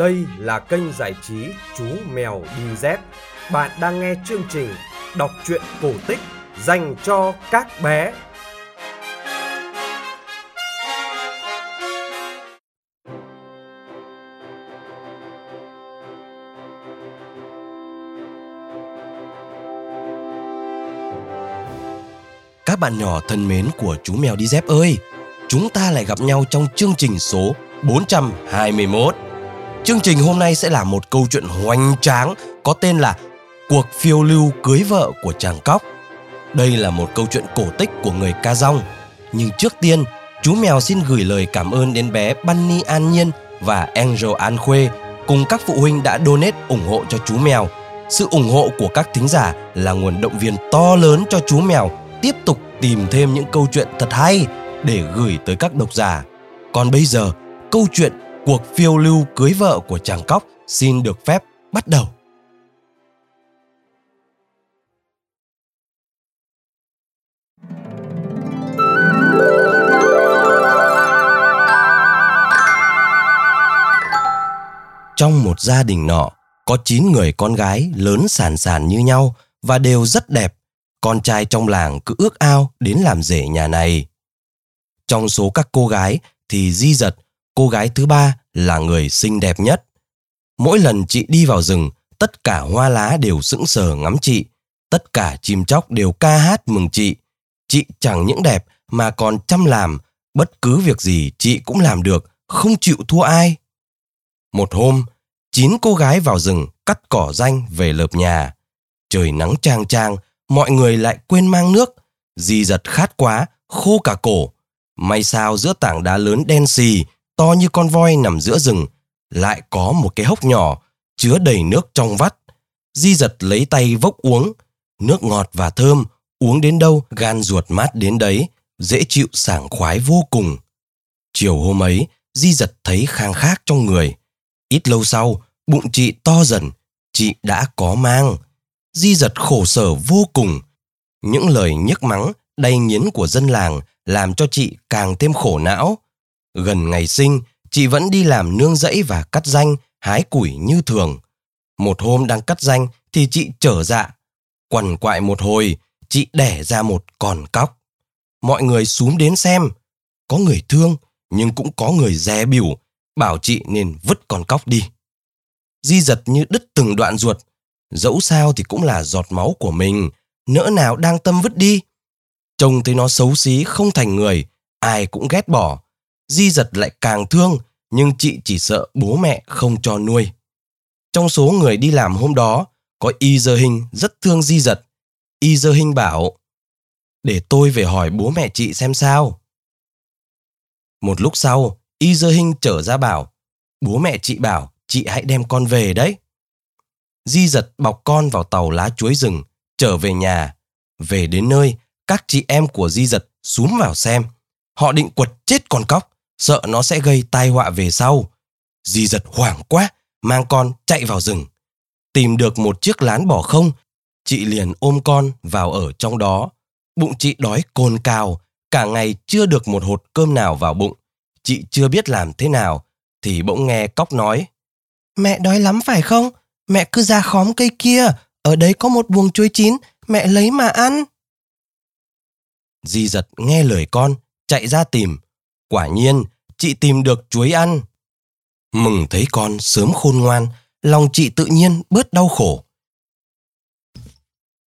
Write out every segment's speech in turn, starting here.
Đây là kênh giải trí Chú Mèo Đi Dép. Bạn đang nghe chương trình đọc truyện cổ tích dành cho các bé. Các bạn nhỏ thân mến của chú mèo đi dép ơi, chúng ta lại gặp nhau trong chương trình số 421. Chương trình hôm nay sẽ là một câu chuyện hoành tráng có tên là Cuộc phiêu lưu cưới vợ của chàng cóc. Đây là một câu chuyện cổ tích của người ca rong. Nhưng trước tiên, chú mèo xin gửi lời cảm ơn đến bé Bunny An Nhiên và Angel An Khuê cùng các phụ huynh đã donate ủng hộ cho chú mèo. Sự ủng hộ của các thính giả là nguồn động viên to lớn cho chú mèo tiếp tục tìm thêm những câu chuyện thật hay để gửi tới các độc giả. Còn bây giờ, câu chuyện cuộc phiêu lưu cưới vợ của chàng cóc xin được phép bắt đầu. Trong một gia đình nọ, có 9 người con gái lớn sàn sàn như nhau và đều rất đẹp. Con trai trong làng cứ ước ao đến làm rể nhà này. Trong số các cô gái thì Di Giật, cô gái thứ ba là người xinh đẹp nhất. Mỗi lần chị đi vào rừng, tất cả hoa lá đều sững sờ ngắm chị. Tất cả chim chóc đều ca hát mừng chị. Chị chẳng những đẹp mà còn chăm làm, bất cứ việc gì chị cũng làm được, không chịu thua ai. Một hôm, chín cô gái vào rừng cắt cỏ danh về lợp nhà. Trời nắng trang trang, mọi người lại quên mang nước. Di giật khát quá, khô cả cổ. May sao giữa tảng đá lớn đen xì, to như con voi nằm giữa rừng, lại có một cái hốc nhỏ, chứa đầy nước trong vắt. Di giật lấy tay vốc uống, nước ngọt và thơm, uống đến đâu gan ruột mát đến đấy, dễ chịu sảng khoái vô cùng. Chiều hôm ấy, Di giật thấy khang khác trong người. Ít lâu sau, bụng chị to dần, chị đã có mang. Di giật khổ sở vô cùng. Những lời nhức mắng, đầy nghiến của dân làng làm cho chị càng thêm khổ não. Gần ngày sinh, chị vẫn đi làm nương rẫy và cắt danh, hái củi như thường. Một hôm đang cắt danh thì chị trở dạ. Quằn quại một hồi, chị đẻ ra một con cóc. Mọi người xúm đến xem. Có người thương, nhưng cũng có người dè biểu, bảo chị nên vứt con cóc đi. Di giật như đứt từng đoạn ruột. Dẫu sao thì cũng là giọt máu của mình, nỡ nào đang tâm vứt đi. Trông thấy nó xấu xí không thành người, ai cũng ghét bỏ. Di giật lại càng thương, nhưng chị chỉ sợ bố mẹ không cho nuôi. Trong số người đi làm hôm đó, có Y Dơ Hình rất thương Di giật. Y Dơ Hình bảo, để tôi về hỏi bố mẹ chị xem sao. Một lúc sau, Y Dơ Hình trở ra bảo, bố mẹ chị bảo chị hãy đem con về đấy. Di giật bọc con vào tàu lá chuối rừng, trở về nhà. Về đến nơi, các chị em của Di giật xuống vào xem. Họ định quật chết con cóc, sợ nó sẽ gây tai họa về sau. Di giật hoảng quá, mang con chạy vào rừng. Tìm được một chiếc lán bỏ không, chị liền ôm con vào ở trong đó. Bụng chị đói cồn cào, cả ngày chưa được một hột cơm nào vào bụng. Chị chưa biết làm thế nào, thì bỗng nghe cóc nói. Mẹ đói lắm phải không? Mẹ cứ ra khóm cây kia, ở đấy có một buồng chuối chín, mẹ lấy mà ăn. Di giật nghe lời con, chạy ra tìm. Quả nhiên, chị tìm được chuối ăn. Mừng thấy con sớm khôn ngoan, lòng chị tự nhiên bớt đau khổ.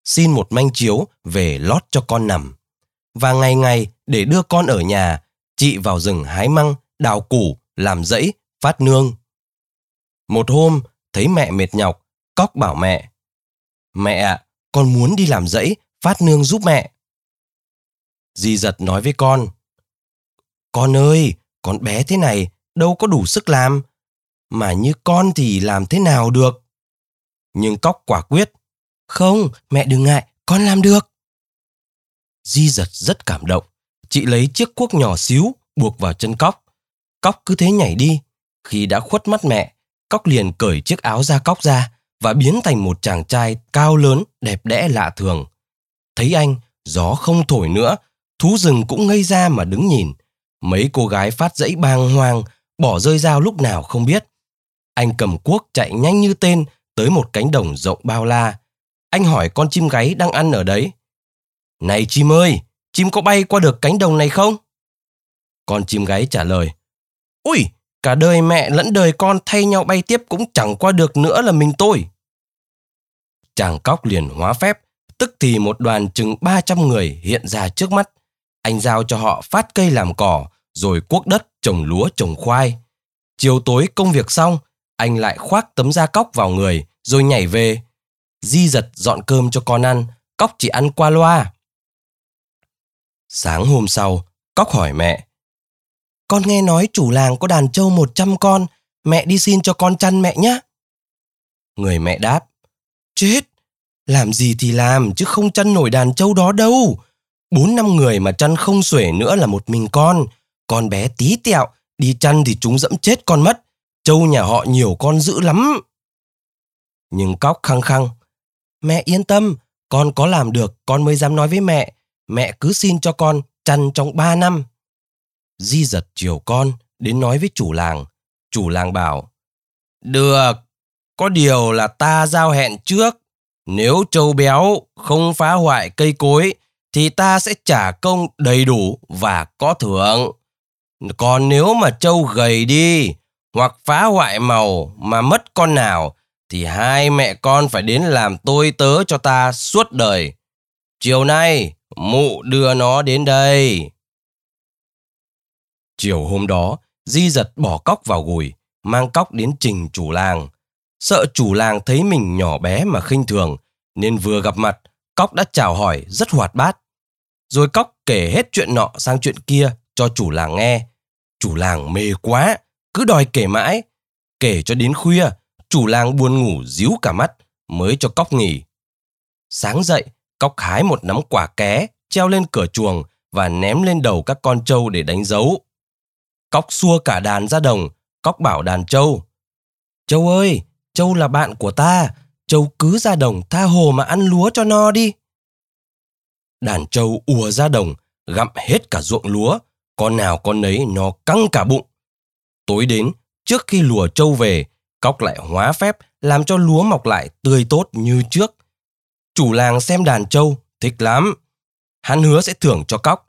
Xin một manh chiếu về lót cho con nằm. Và ngày ngày để đưa con ở nhà, chị vào rừng hái măng, đào củ, làm rẫy, phát nương. Một hôm, thấy mẹ mệt nhọc, cóc bảo mẹ. Mẹ ạ, con muốn đi làm rẫy, phát nương giúp mẹ. Di giật nói với con. Con ơi, con bé thế này, đâu có đủ sức làm. Mà như con thì làm thế nào được? Nhưng cóc quả quyết. Không, mẹ đừng ngại, con làm được. Di giật rất cảm động. Chị lấy chiếc cuốc nhỏ xíu, buộc vào chân cóc. Cóc cứ thế nhảy đi. Khi đã khuất mắt mẹ, cóc liền cởi chiếc áo da cóc ra và biến thành một chàng trai cao lớn, đẹp đẽ lạ thường. Thấy anh, gió không thổi nữa, thú rừng cũng ngây ra mà đứng nhìn. Mấy cô gái phát dãy bàng hoàng, bỏ rơi dao lúc nào không biết. Anh cầm cuốc chạy nhanh như tên tới một cánh đồng rộng bao la. Anh hỏi con chim gáy đang ăn ở đấy. Này chim ơi, chim có bay qua được cánh đồng này không? Con chim gáy trả lời. Ui, cả đời mẹ lẫn đời con thay nhau bay tiếp cũng chẳng qua được nữa là mình tôi. Chàng cóc liền hóa phép, tức thì một đoàn chừng 300 người hiện ra trước mắt. Anh giao cho họ phát cây làm cỏ, rồi cuốc đất trồng lúa trồng khoai. Chiều tối công việc xong, anh lại khoác tấm da cóc vào người, rồi nhảy về. Di giật dọn cơm cho con ăn, cóc chỉ ăn qua loa. Sáng hôm sau, cóc hỏi mẹ. Con nghe nói chủ làng có đàn trâu 100 con, mẹ đi xin cho con chăn mẹ nhé. Người mẹ đáp. Chết, làm gì thì làm chứ không chăn nổi đàn trâu đó đâu. Bốn năm người mà chăn không xuể nữa là một mình con. Con bé tí tẹo, đi chăn thì chúng dẫm chết con mất. Trâu nhà họ nhiều con dữ lắm. Nhưng cóc khăng khăng. Mẹ yên tâm, con có làm được, con mới dám nói với mẹ. Mẹ cứ xin cho con chăn trong ba năm. Di giật chiều con đến nói với chủ làng. Chủ làng bảo, được, có điều là ta giao hẹn trước. Nếu trâu béo không phá hoại cây cối thì ta sẽ trả công đầy đủ và có thưởng. Còn nếu mà trâu gầy đi hoặc phá hoại màu mà mất con nào thì hai mẹ con phải đến làm tôi tớ cho ta suốt đời. Chiều nay mụ đưa nó đến đây. Chiều hôm đó, Di giật bỏ cóc vào gùi, mang cóc đến trình chủ làng. Sợ chủ làng thấy mình nhỏ bé mà khinh thường, nên vừa gặp mặt, cóc đã chào hỏi rất hoạt bát. Rồi cóc kể hết chuyện nọ sang chuyện kia cho chủ làng nghe. Chủ làng mê quá, cứ đòi kể mãi. Kể cho đến khuya, chủ làng buồn ngủ díu cả mắt, mới cho cóc nghỉ. Sáng dậy, cóc hái một nắm quả ké, treo lên cửa chuồng và ném lên đầu các con trâu để đánh dấu. Cóc xua cả đàn ra đồng, cóc bảo đàn trâu. Trâu ơi, trâu là bạn của ta, trâu cứ ra đồng tha hồ mà ăn lúa cho no đi. Đàn trâu ùa ra đồng, gặm hết cả ruộng lúa, con nào con nấy nó căng cả bụng. Tối đến, trước khi lùa trâu về, cóc lại hóa phép làm cho lúa mọc lại tươi tốt như trước. Chủ làng xem đàn trâu, thích lắm. Hắn hứa sẽ thưởng cho cóc.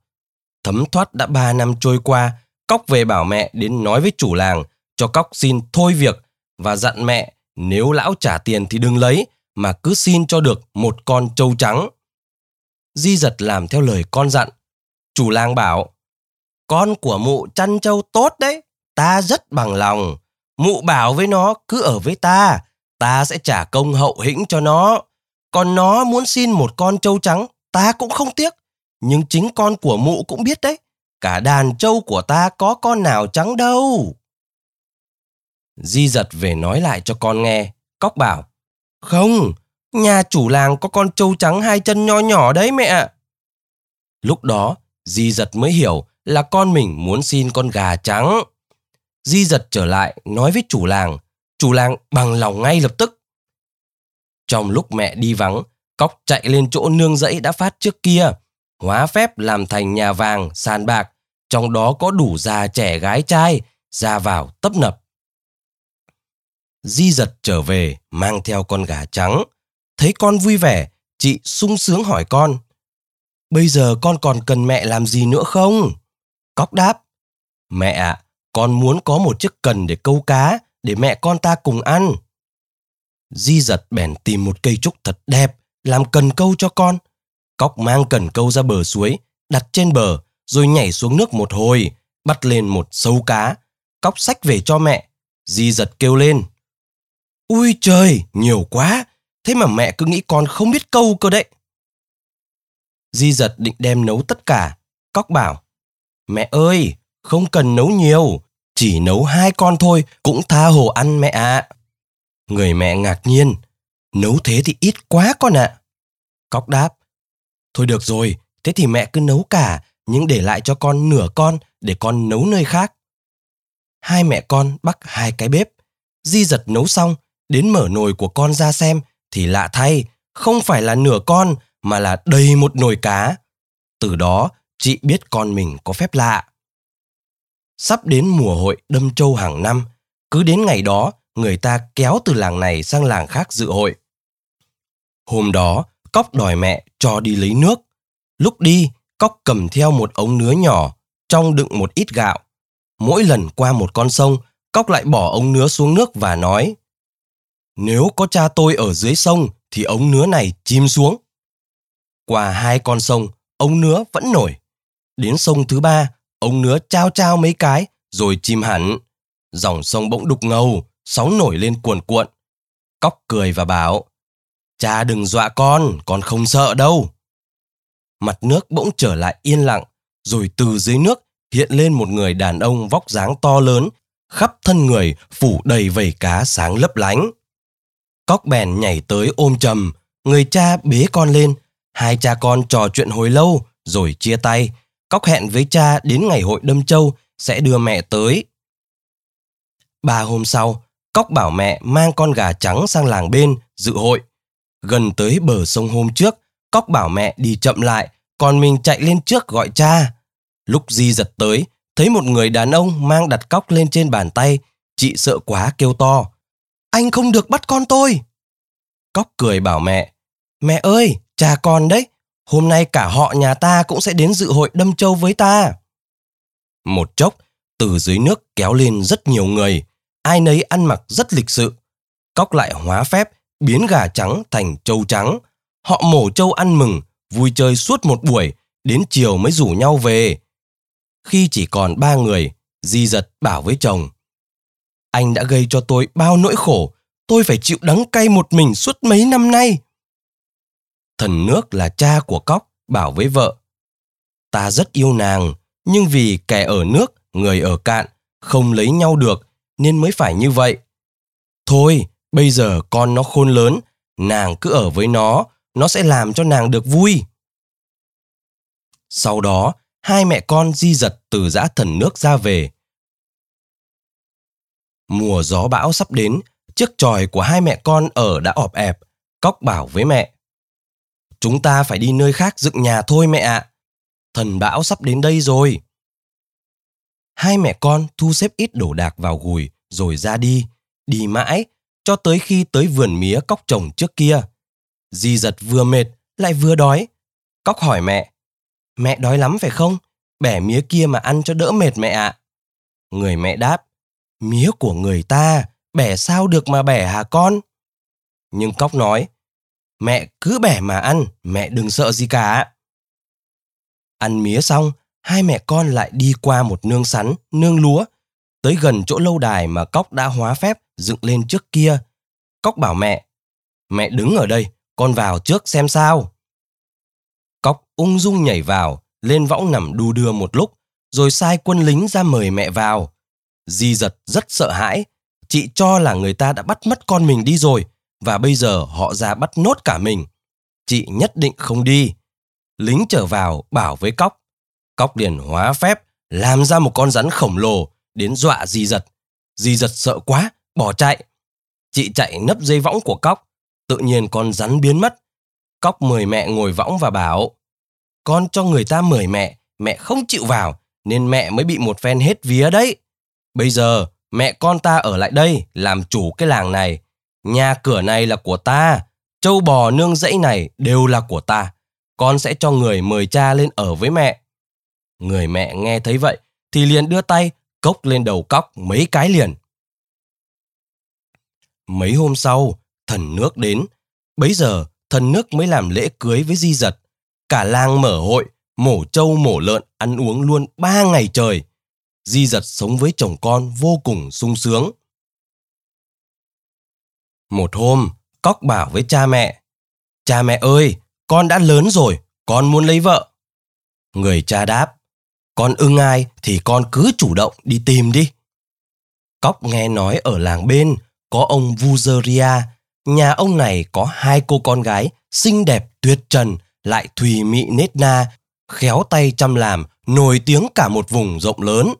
Thấm thoát đã ba năm trôi qua, cóc về bảo mẹ đến nói với chủ làng cho cóc xin thôi việc và dặn mẹ nếu lão trả tiền thì đừng lấy mà cứ xin cho được một con trâu trắng. Di giật làm theo lời con dặn. Chủ làng bảo, con của mụ chăn trâu tốt đấy, ta rất bằng lòng. Mụ bảo với nó cứ ở với ta, ta sẽ trả công hậu hĩnh cho nó. Còn nó muốn xin một con trâu trắng, ta cũng không tiếc. Nhưng chính con của mụ cũng biết đấy, cả đàn trâu của ta có con nào trắng đâu. Di giật về nói lại cho con nghe, cóc bảo, không, nhà chủ làng có con trâu trắng hai chân nho nhỏ đấy mẹ. ạ Lúc đó, Di giật mới hiểu là con mình muốn xin con gà trắng. Di giật trở lại nói với chủ làng, chủ làng bằng lòng ngay lập tức. Trong lúc mẹ đi vắng, cóc chạy lên chỗ nương rẫy đã phát trước kia, hóa phép làm thành nhà vàng, sàn bạc, trong đó có đủ già trẻ gái trai, ra vào tấp nập. Di giật trở về mang theo con gà trắng. Thấy con vui vẻ, chị sung sướng hỏi con. Bây giờ con còn cần mẹ làm gì nữa không? Cóc đáp. Mẹ ạ, con muốn có một chiếc cần để câu cá, để mẹ con ta cùng ăn. Di giật bèn tìm một cây trúc thật đẹp, làm cần câu cho con. Cóc mang cần câu ra bờ suối, đặt trên bờ, rồi nhảy xuống nước một hồi, bắt lên một sâu cá. Cóc sách về cho mẹ. Di giật kêu lên. Ui trời, nhiều quá, thế mà mẹ cứ nghĩ con không biết câu cơ đấy. Di giật định đem nấu tất cả, cóc bảo. Mẹ ơi, không cần nấu nhiều, chỉ nấu hai con thôi cũng tha hồ ăn mẹ ạ. À. Người mẹ ngạc nhiên, nấu thế thì ít quá con ạ. À. Cóc đáp, thôi được rồi, thế thì mẹ cứ nấu cả, nhưng để lại cho con nửa con để con nấu nơi khác. Hai mẹ con bắt hai cái bếp, Di giật nấu xong đến mở nồi của con ra xem thì lạ thay, không phải là nửa con mà là đầy một nồi cá. Từ đó, chị biết con mình có phép lạ. Sắp đến mùa hội đâm châu hàng năm, cứ đến ngày đó, người ta kéo từ làng này sang làng khác dự hội. Hôm đó, Cóc đòi mẹ cho đi lấy nước. Lúc đi, Cóc cầm theo một ống nứa nhỏ, trong đựng một ít gạo. Mỗi lần qua một con sông, Cóc lại bỏ ống nứa xuống nước và nói nếu có cha tôi ở dưới sông thì ống nứa này chìm xuống. Qua hai con sông, ống nứa vẫn nổi. Đến sông thứ ba, ống nứa trao trao mấy cái rồi chìm hẳn. Dòng sông bỗng đục ngầu, sóng nổi lên cuồn cuộn. Cóc cười và bảo Cha đừng dọa con, con không sợ đâu. Mặt nước bỗng trở lại yên lặng, rồi từ dưới nước hiện lên một người đàn ông vóc dáng to lớn, khắp thân người phủ đầy vảy cá sáng lấp lánh. Cóc bèn nhảy tới ôm chầm, người cha bế con lên, hai cha con trò chuyện hồi lâu rồi chia tay. Cóc hẹn với cha đến ngày hội đâm châu sẽ đưa mẹ tới. Ba hôm sau, Cóc bảo mẹ mang con gà trắng sang làng bên dự hội. Gần tới bờ sông hôm trước, Cóc bảo mẹ đi chậm lại, còn mình chạy lên trước gọi cha. Lúc Di giật tới, thấy một người đàn ông mang đặt cóc lên trên bàn tay, chị sợ quá kêu to. Anh không được bắt con tôi. Cóc cười bảo mẹ, mẹ ơi, cha con đấy, hôm nay cả họ nhà ta cũng sẽ đến dự hội đâm châu với ta. Một chốc, từ dưới nước kéo lên rất nhiều người, ai nấy ăn mặc rất lịch sự. Cóc lại hóa phép, biến gà trắng thành châu trắng. Họ mổ châu ăn mừng, vui chơi suốt một buổi, đến chiều mới rủ nhau về. Khi chỉ còn ba người, Di giật bảo với chồng. Anh đã gây cho tôi bao nỗi khổ, tôi phải chịu đắng cay một mình suốt mấy năm nay. Thần nước là cha của cóc, bảo với vợ. Ta rất yêu nàng, nhưng vì kẻ ở nước, người ở cạn, không lấy nhau được, nên mới phải như vậy. Thôi, bây giờ con nó khôn lớn, nàng cứ ở với nó, nó sẽ làm cho nàng được vui. Sau đó, hai mẹ con di giật từ giã thần nước ra về. Mùa gió bão sắp đến, chiếc tròi của hai mẹ con ở đã ọp ẹp, cóc bảo với mẹ. Chúng ta phải đi nơi khác dựng nhà thôi mẹ ạ. Thần bão sắp đến đây rồi. Hai mẹ con thu xếp ít đồ đạc vào gùi rồi ra đi, đi mãi, cho tới khi tới vườn mía cóc trồng trước kia. Di giật vừa mệt, lại vừa đói. Cóc hỏi mẹ, mẹ đói lắm phải không? Bẻ mía kia mà ăn cho đỡ mệt mẹ ạ. Người mẹ đáp, mía của người ta, bẻ sao được mà bẻ hả con? Nhưng cóc nói, mẹ cứ bẻ mà ăn, mẹ đừng sợ gì cả. Ăn mía xong, hai mẹ con lại đi qua một nương sắn, nương lúa, tới gần chỗ lâu đài mà cóc đã hóa phép dựng lên trước kia. Cóc bảo mẹ, mẹ đứng ở đây, con vào trước xem sao. Cóc ung dung nhảy vào, lên võng nằm đu đưa một lúc, rồi sai quân lính ra mời mẹ vào. Di giật rất sợ hãi, chị cho là người ta đã bắt mất con mình đi rồi, và bây giờ họ ra bắt nốt cả mình. Chị nhất định không đi. Lính trở vào bảo với cóc. Cóc liền hóa phép, làm ra một con rắn khổng lồ, đến dọa di giật. Di giật sợ quá, bỏ chạy. Chị chạy nấp dây võng của cóc, tự nhiên con rắn biến mất. Cóc mời mẹ ngồi võng và bảo, con cho người ta mời mẹ, mẹ không chịu vào, nên mẹ mới bị một phen hết vía đấy. Bây giờ, mẹ con ta ở lại đây, làm chủ cái làng này. Nhà cửa này là của ta, châu bò nương rẫy này đều là của ta. Con sẽ cho người mời cha lên ở với mẹ. Người mẹ nghe thấy vậy, thì liền đưa tay cốc lên đầu cóc mấy cái liền. Mấy hôm sau, thần nước đến. Bấy giờ, thần nước mới làm lễ cưới với di giật. Cả làng mở hội, mổ trâu mổ lợn, ăn uống luôn ba ngày trời. Di giật sống với chồng con vô cùng sung sướng. Một hôm, Cóc bảo với cha mẹ. Cha mẹ ơi, con đã lớn rồi, con muốn lấy vợ. Người cha đáp, con ưng ai thì con cứ chủ động đi tìm đi. Cóc nghe nói ở làng bên có ông Vuzeria, nhà ông này có hai cô con gái xinh đẹp tuyệt trần, lại thùy mị nết na, khéo tay chăm làm, nổi tiếng cả một vùng rộng lớn.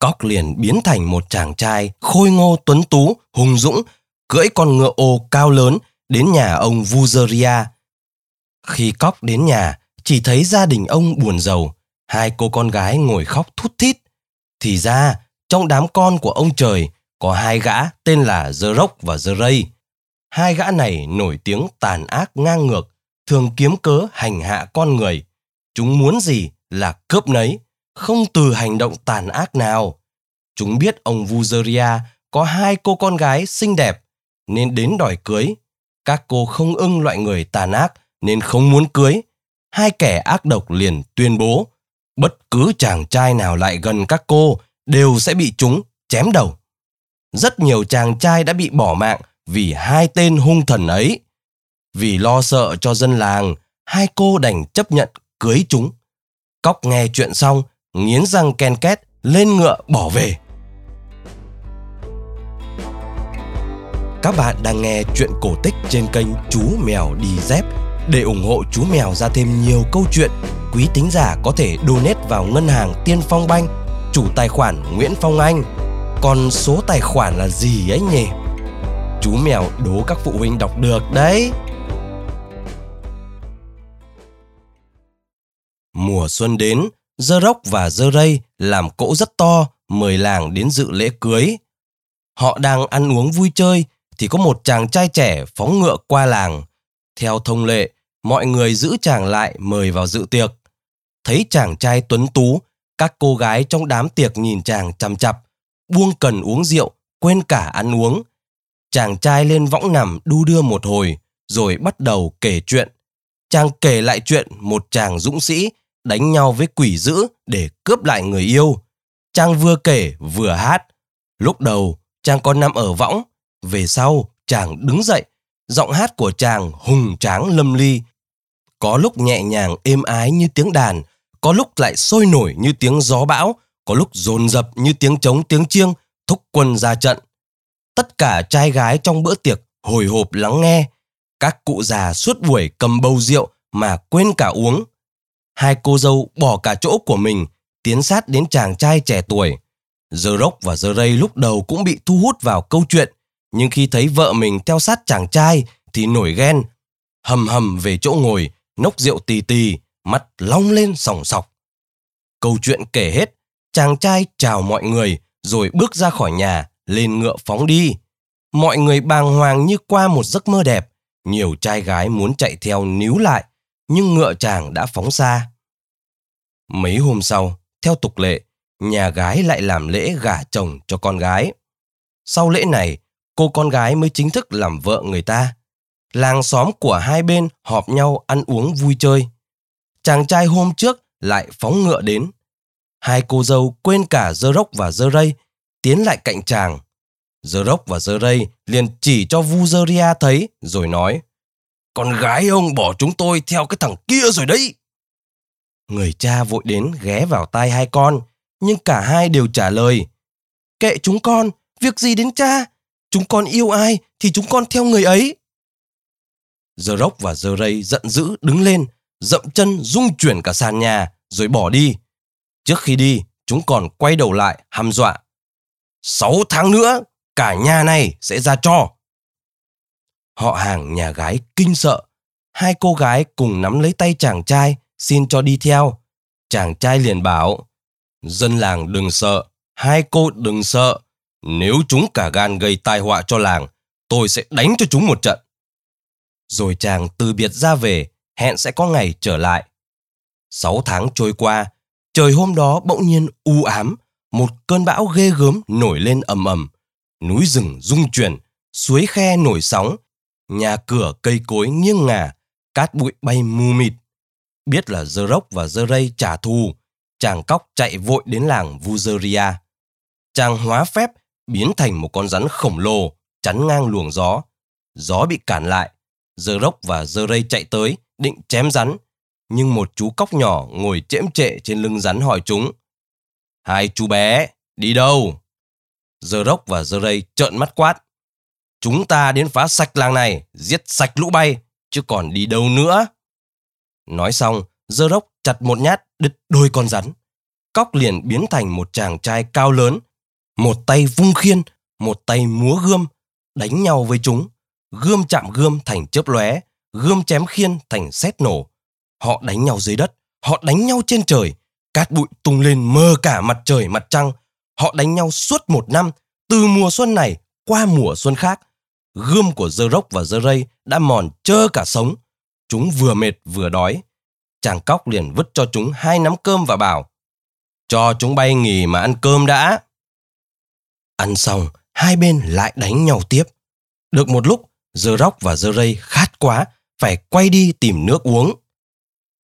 Cóc liền biến thành một chàng trai khôi ngô tuấn tú, hùng dũng, cưỡi con ngựa ô cao lớn đến nhà ông Vuzeria. Khi Cóc đến nhà, chỉ thấy gia đình ông buồn giàu, hai cô con gái ngồi khóc thút thít. Thì ra, trong đám con của ông trời có hai gã tên là Dơ Rốc và Dơ Rây. Hai gã này nổi tiếng tàn ác ngang ngược, thường kiếm cớ hành hạ con người. Chúng muốn gì là cướp nấy, không từ hành động tàn ác nào. Chúng biết ông Vuzeria có hai cô con gái xinh đẹp, nên đến đòi cưới. Các cô không ưng loại người tàn ác nên không muốn cưới. Hai kẻ ác độc liền tuyên bố, bất cứ chàng trai nào lại gần các cô đều sẽ bị chúng chém đầu. Rất nhiều chàng trai đã bị bỏ mạng vì hai tên hung thần ấy. Vì lo sợ cho dân làng, hai cô đành chấp nhận cưới chúng. Cóc nghe chuyện xong, nghiến răng ken két, lên ngựa bỏ về. Các bạn đang nghe chuyện cổ tích trên kênh Chú Mèo Đi Dép. Để ủng hộ chú mèo ra thêm nhiều câu chuyện, quý tính giả có thể donate vào ngân hàng Tiên Phong Banh, chủ tài khoản Nguyễn Phong Anh. Còn số tài khoản là gì ấy nhỉ? Chú mèo đố các phụ huynh đọc được đấy. Mùa xuân đến, dơ rốc và dơ rây làm cỗ rất to, mời làng đến dự lễ cưới. Họ đang ăn uống vui chơi thì có một chàng trai trẻ phóng ngựa qua làng. Theo thông lệ, mọi người giữ chàng lại mời vào dự tiệc. Thấy chàng trai tuấn tú, các cô gái trong đám tiệc nhìn chàng chằm chặp, buông cần uống rượu, quên cả ăn uống. Chàng trai lên võng nằm đu đưa một hồi, rồi bắt đầu kể chuyện. Chàng kể lại chuyện một chàng dũng sĩ đánh nhau với quỷ dữ để cướp lại người yêu. Trang vừa kể vừa hát. Lúc đầu, trang còn nằm ở võng. Về sau, chàng đứng dậy. Giọng hát của chàng hùng tráng lâm ly. Có lúc nhẹ nhàng êm ái như tiếng đàn, có lúc lại sôi nổi như tiếng gió bão, có lúc dồn dập như tiếng trống tiếng chiêng, thúc quân ra trận. Tất cả trai gái trong bữa tiệc hồi hộp lắng nghe. Các cụ già suốt buổi cầm bầu rượu mà quên cả uống. Hai cô dâu bỏ cả chỗ của mình, tiến sát đến chàng trai trẻ tuổi. Dơ rốc và Dơ Ray lúc đầu cũng bị thu hút vào câu chuyện, nhưng khi thấy vợ mình theo sát chàng trai thì nổi ghen. Hầm hầm về chỗ ngồi, nốc rượu tì tì, mắt long lên sòng sọc. Câu chuyện kể hết, chàng trai chào mọi người rồi bước ra khỏi nhà, lên ngựa phóng đi. Mọi người bàng hoàng như qua một giấc mơ đẹp. Nhiều trai gái muốn chạy theo níu lại, nhưng ngựa chàng đã phóng xa. Mấy hôm sau, theo tục lệ, nhà gái lại làm lễ gả chồng cho con gái. Sau lễ này, cô con gái mới chính thức làm vợ người ta. Làng xóm của hai bên họp nhau ăn uống vui chơi. Chàng trai hôm trước lại phóng ngựa đến. Hai cô dâu quên cả dơ rốc và dơ rây, tiến lại cạnh chàng. Dơ rốc và dơ rây liền chỉ cho Vu Vuzeria thấy rồi nói con gái ông bỏ chúng tôi theo cái thằng kia rồi đấy. Người cha vội đến ghé vào tai hai con, nhưng cả hai đều trả lời Kệ chúng con, việc gì đến cha? Chúng con yêu ai thì chúng con theo người ấy. Giờ rốc và giờ rây giận dữ đứng lên, dậm chân rung chuyển cả sàn nhà rồi bỏ đi. Trước khi đi, chúng còn quay đầu lại hăm dọa. Sáu tháng nữa, cả nhà này sẽ ra cho. Họ hàng nhà gái kinh sợ. Hai cô gái cùng nắm lấy tay chàng trai, xin cho đi theo. Chàng trai liền bảo, dân làng đừng sợ, hai cô đừng sợ. Nếu chúng cả gan gây tai họa cho làng, tôi sẽ đánh cho chúng một trận. Rồi chàng từ biệt ra về, hẹn sẽ có ngày trở lại. Sáu tháng trôi qua, trời hôm đó bỗng nhiên u ám, một cơn bão ghê gớm nổi lên ầm ầm. Núi rừng rung chuyển, suối khe nổi sóng, nhà cửa cây cối nghiêng ngả, cát bụi bay mù mịt. Biết là dơ rốc và dơ rây trả thù, chàng cóc chạy vội đến làng Vuzeria. Chàng hóa phép biến thành một con rắn khổng lồ chắn ngang luồng gió. Gió bị cản lại, dơ rốc và dơ rây chạy tới định chém rắn, nhưng một chú cóc nhỏ ngồi chễm trệ trên lưng rắn hỏi chúng. Hai chú bé, đi đâu? Dơ rốc và dơ rây trợn mắt quát. Chúng ta đến phá sạch làng này, giết sạch lũ bay, chứ còn đi đâu nữa. Nói xong, dơ rốc chặt một nhát đứt đôi con rắn. Cóc liền biến thành một chàng trai cao lớn, một tay vung khiên, một tay múa gươm, đánh nhau với chúng. Gươm chạm gươm thành chớp lóe, gươm chém khiên thành sét nổ. Họ đánh nhau dưới đất, họ đánh nhau trên trời, cát bụi tung lên mơ cả mặt trời mặt trăng. Họ đánh nhau suốt một năm, từ mùa xuân này qua mùa xuân khác. Gươm của dơ rốc và dơ rây đã mòn trơ cả sống. Chúng vừa mệt vừa đói. Chàng cóc liền vứt cho chúng hai nắm cơm và bảo cho chúng bay nghỉ mà ăn cơm đã. Ăn xong, hai bên lại đánh nhau tiếp. Được một lúc, dơ róc và dơ rây khát quá, phải quay đi tìm nước uống.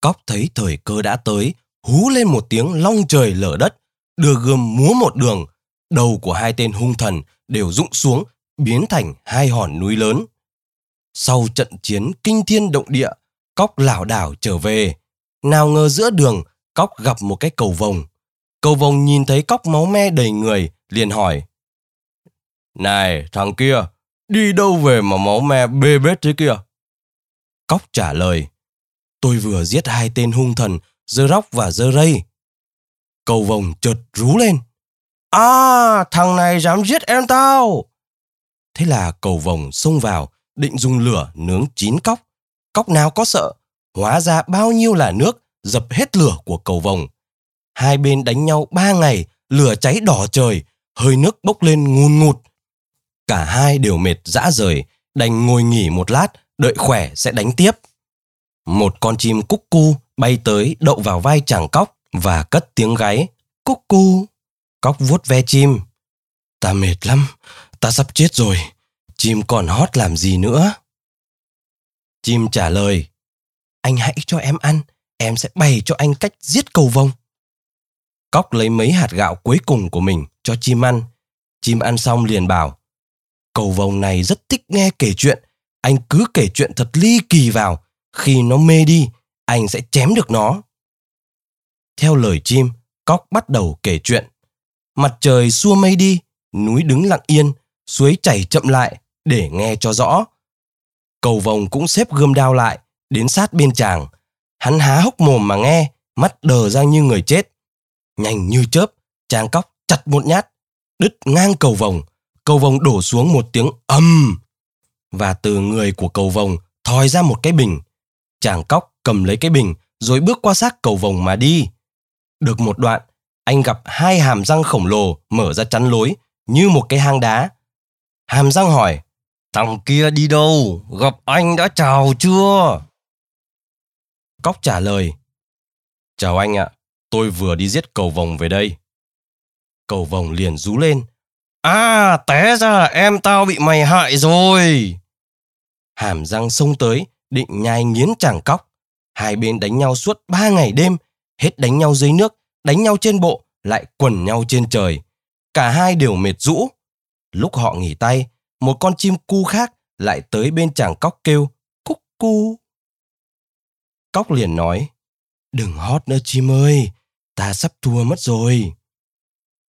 Cóc thấy thời cơ đã tới, hú lên một tiếng long trời lở đất, đưa gươm múa một đường. Đầu của hai tên hung thần đều rụng xuống, biến thành hai hòn núi lớn. Sau trận chiến kinh thiên động địa, Cóc lảo đảo trở về. Nào ngờ giữa đường, Cóc gặp một cái cầu vồng. Cầu vồng nhìn thấy Cóc máu me đầy người, liền hỏi. Này, thằng kia, đi đâu về mà máu me bê bết thế kia? Cóc trả lời. Tôi vừa giết hai tên hung thần, dơ róc và dơ rây. Cầu vồng chợt rú lên. À, thằng này dám giết em tao. Thế là cầu vồng xông vào, định dùng lửa nướng chín cóc. Cóc nào có sợ, hóa ra bao nhiêu là nước dập hết lửa của cầu vồng. Hai bên đánh nhau ba ngày, lửa cháy đỏ trời, hơi nước bốc lên ngùn ngụt. Cả hai đều mệt dã rời, đành ngồi nghỉ một lát, đợi khỏe sẽ đánh tiếp. Một con chim cúc cu bay tới đậu vào vai chàng cóc và cất tiếng gáy. Cúc cu. Cóc vuốt ve chim. Ta mệt lắm, ta sắp chết rồi. Chim còn hót làm gì nữa? Chim trả lời. Anh hãy cho em ăn, em sẽ bày cho anh cách giết cầu vồng. Cóc lấy mấy hạt gạo cuối cùng của mình cho chim ăn. Chim ăn xong liền bảo, cầu vồng này rất thích nghe kể chuyện. Anh cứ kể chuyện thật ly kỳ vào. Khi nó mê đi, anh sẽ chém được nó. Theo lời chim, cóc bắt đầu kể chuyện. Mặt trời xua mây đi, núi đứng lặng yên, suối chảy chậm lại để nghe cho rõ. Cầu vồng cũng xếp gươm đao lại, đến sát bên chàng. Hắn há hốc mồm mà nghe, mắt đờ ra như người chết. Nhanh như chớp, chàng cóc chặt một nhát, đứt ngang cầu vồng. Cầu vồng đổ xuống một tiếng ầm. Và từ người của cầu vồng thòi ra một cái bình. Chàng cóc cầm lấy cái bình rồi bước qua xác cầu vồng mà đi. Được một đoạn, anh gặp hai hàm răng khổng lồ mở ra chắn lối như một cái hang đá. Hàm răng hỏi, thằng kia đi đâu? Gặp anh đã chào chưa? Cóc trả lời, chào anh ạ, tôi vừa đi giết cầu vồng về đây. Cầu vồng liền rú lên, à té ra em tao bị mày hại rồi. Hàm răng xông tới, định nhai nghiến chàng cóc. Hai bên đánh nhau suốt ba ngày đêm, hết đánh nhau dưới nước, đánh nhau trên bộ, lại quần nhau trên trời. Cả hai đều mệt rũ. Lúc họ nghỉ tay, một con chim cu khác lại tới bên chàng cóc kêu cúc cu. Cóc liền nói, đừng hót nữa chim ơi, ta sắp thua mất rồi.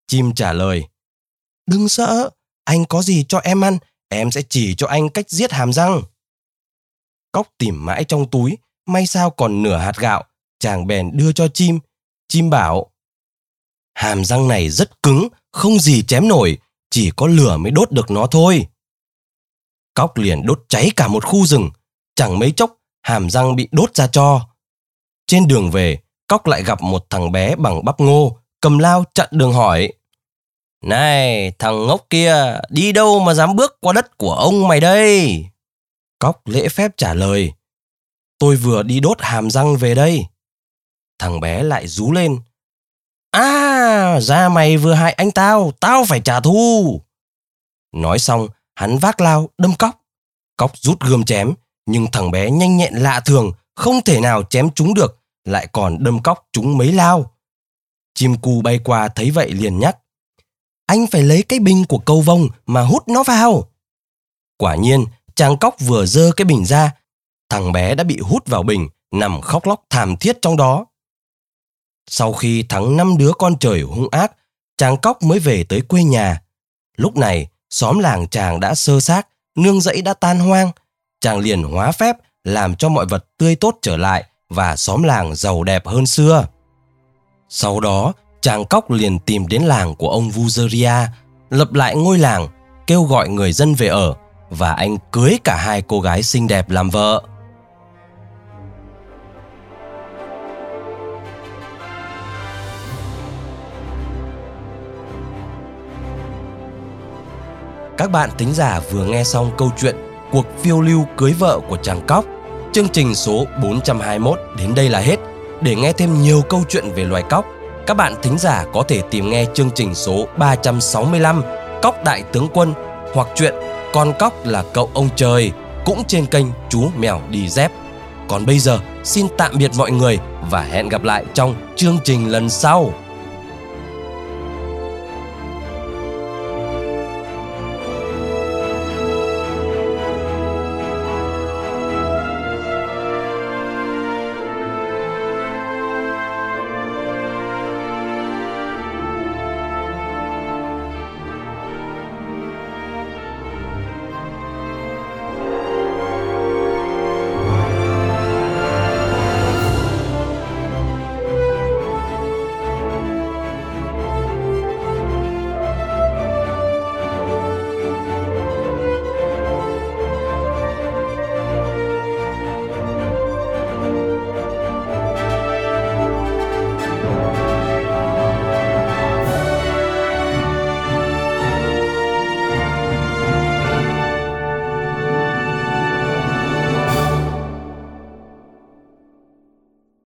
Chim trả lời, đừng sợ, anh có gì cho em ăn, em sẽ chỉ cho anh cách giết hàm răng. Cóc tìm mãi trong túi, may sao còn nửa hạt gạo, chàng bèn đưa cho chim. Chim bảo, hàm răng này rất cứng, không gì chém nổi, chỉ có lửa mới đốt được nó thôi. Cóc liền đốt cháy cả một khu rừng, chẳng mấy chốc hàm răng bị đốt ra cho. Trên đường về, Cóc lại gặp một thằng bé bằng bắp ngô, cầm lao chặn đường hỏi. Này, thằng ngốc kia, đi đâu mà dám bước qua đất của ông mày đây? Cóc lễ phép trả lời. Tôi vừa đi đốt hàm răng về đây. Thằng bé lại rú lên. À, ra mày vừa hại anh tao, tao phải trả thù. Nói xong, hắn vác lao đâm cóc. Cóc rút gươm chém, nhưng thằng bé nhanh nhẹn lạ thường, không thể nào chém chúng được, lại còn đâm cóc chúng mấy lao. Chim cu bay qua thấy vậy liền nhắc. Anh phải lấy cái bình của cầu vông mà hút nó vào. Quả nhiên, chàng cóc vừa dơ cái bình ra, thằng bé đã bị hút vào bình, nằm khóc lóc thảm thiết trong đó. Sau khi thắng năm đứa con trời hung ác, chàng cóc mới về tới quê nhà. Lúc này, xóm làng chàng đã sơ xác, nương rẫy đã tan hoang. Chàng liền hóa phép làm cho mọi vật tươi tốt trở lại và xóm làng giàu đẹp hơn xưa. Sau đó, chàng cóc liền tìm đến làng của ông Vuzeria, lập lại ngôi làng, kêu gọi người dân về ở và anh cưới cả hai cô gái xinh đẹp làm vợ. Các bạn thính giả vừa nghe xong câu chuyện Cuộc phiêu lưu cưới vợ của chàng cóc. Chương trình số 421 đến đây là hết. Để nghe thêm nhiều câu chuyện về loài cóc, các bạn thính giả có thể tìm nghe chương trình số 365 Cóc Đại Tướng Quân hoặc chuyện Con Cóc là cậu ông trời cũng trên kênh Chú Mèo Đi Dép. Còn bây giờ, xin tạm biệt mọi người và hẹn gặp lại trong chương trình lần sau.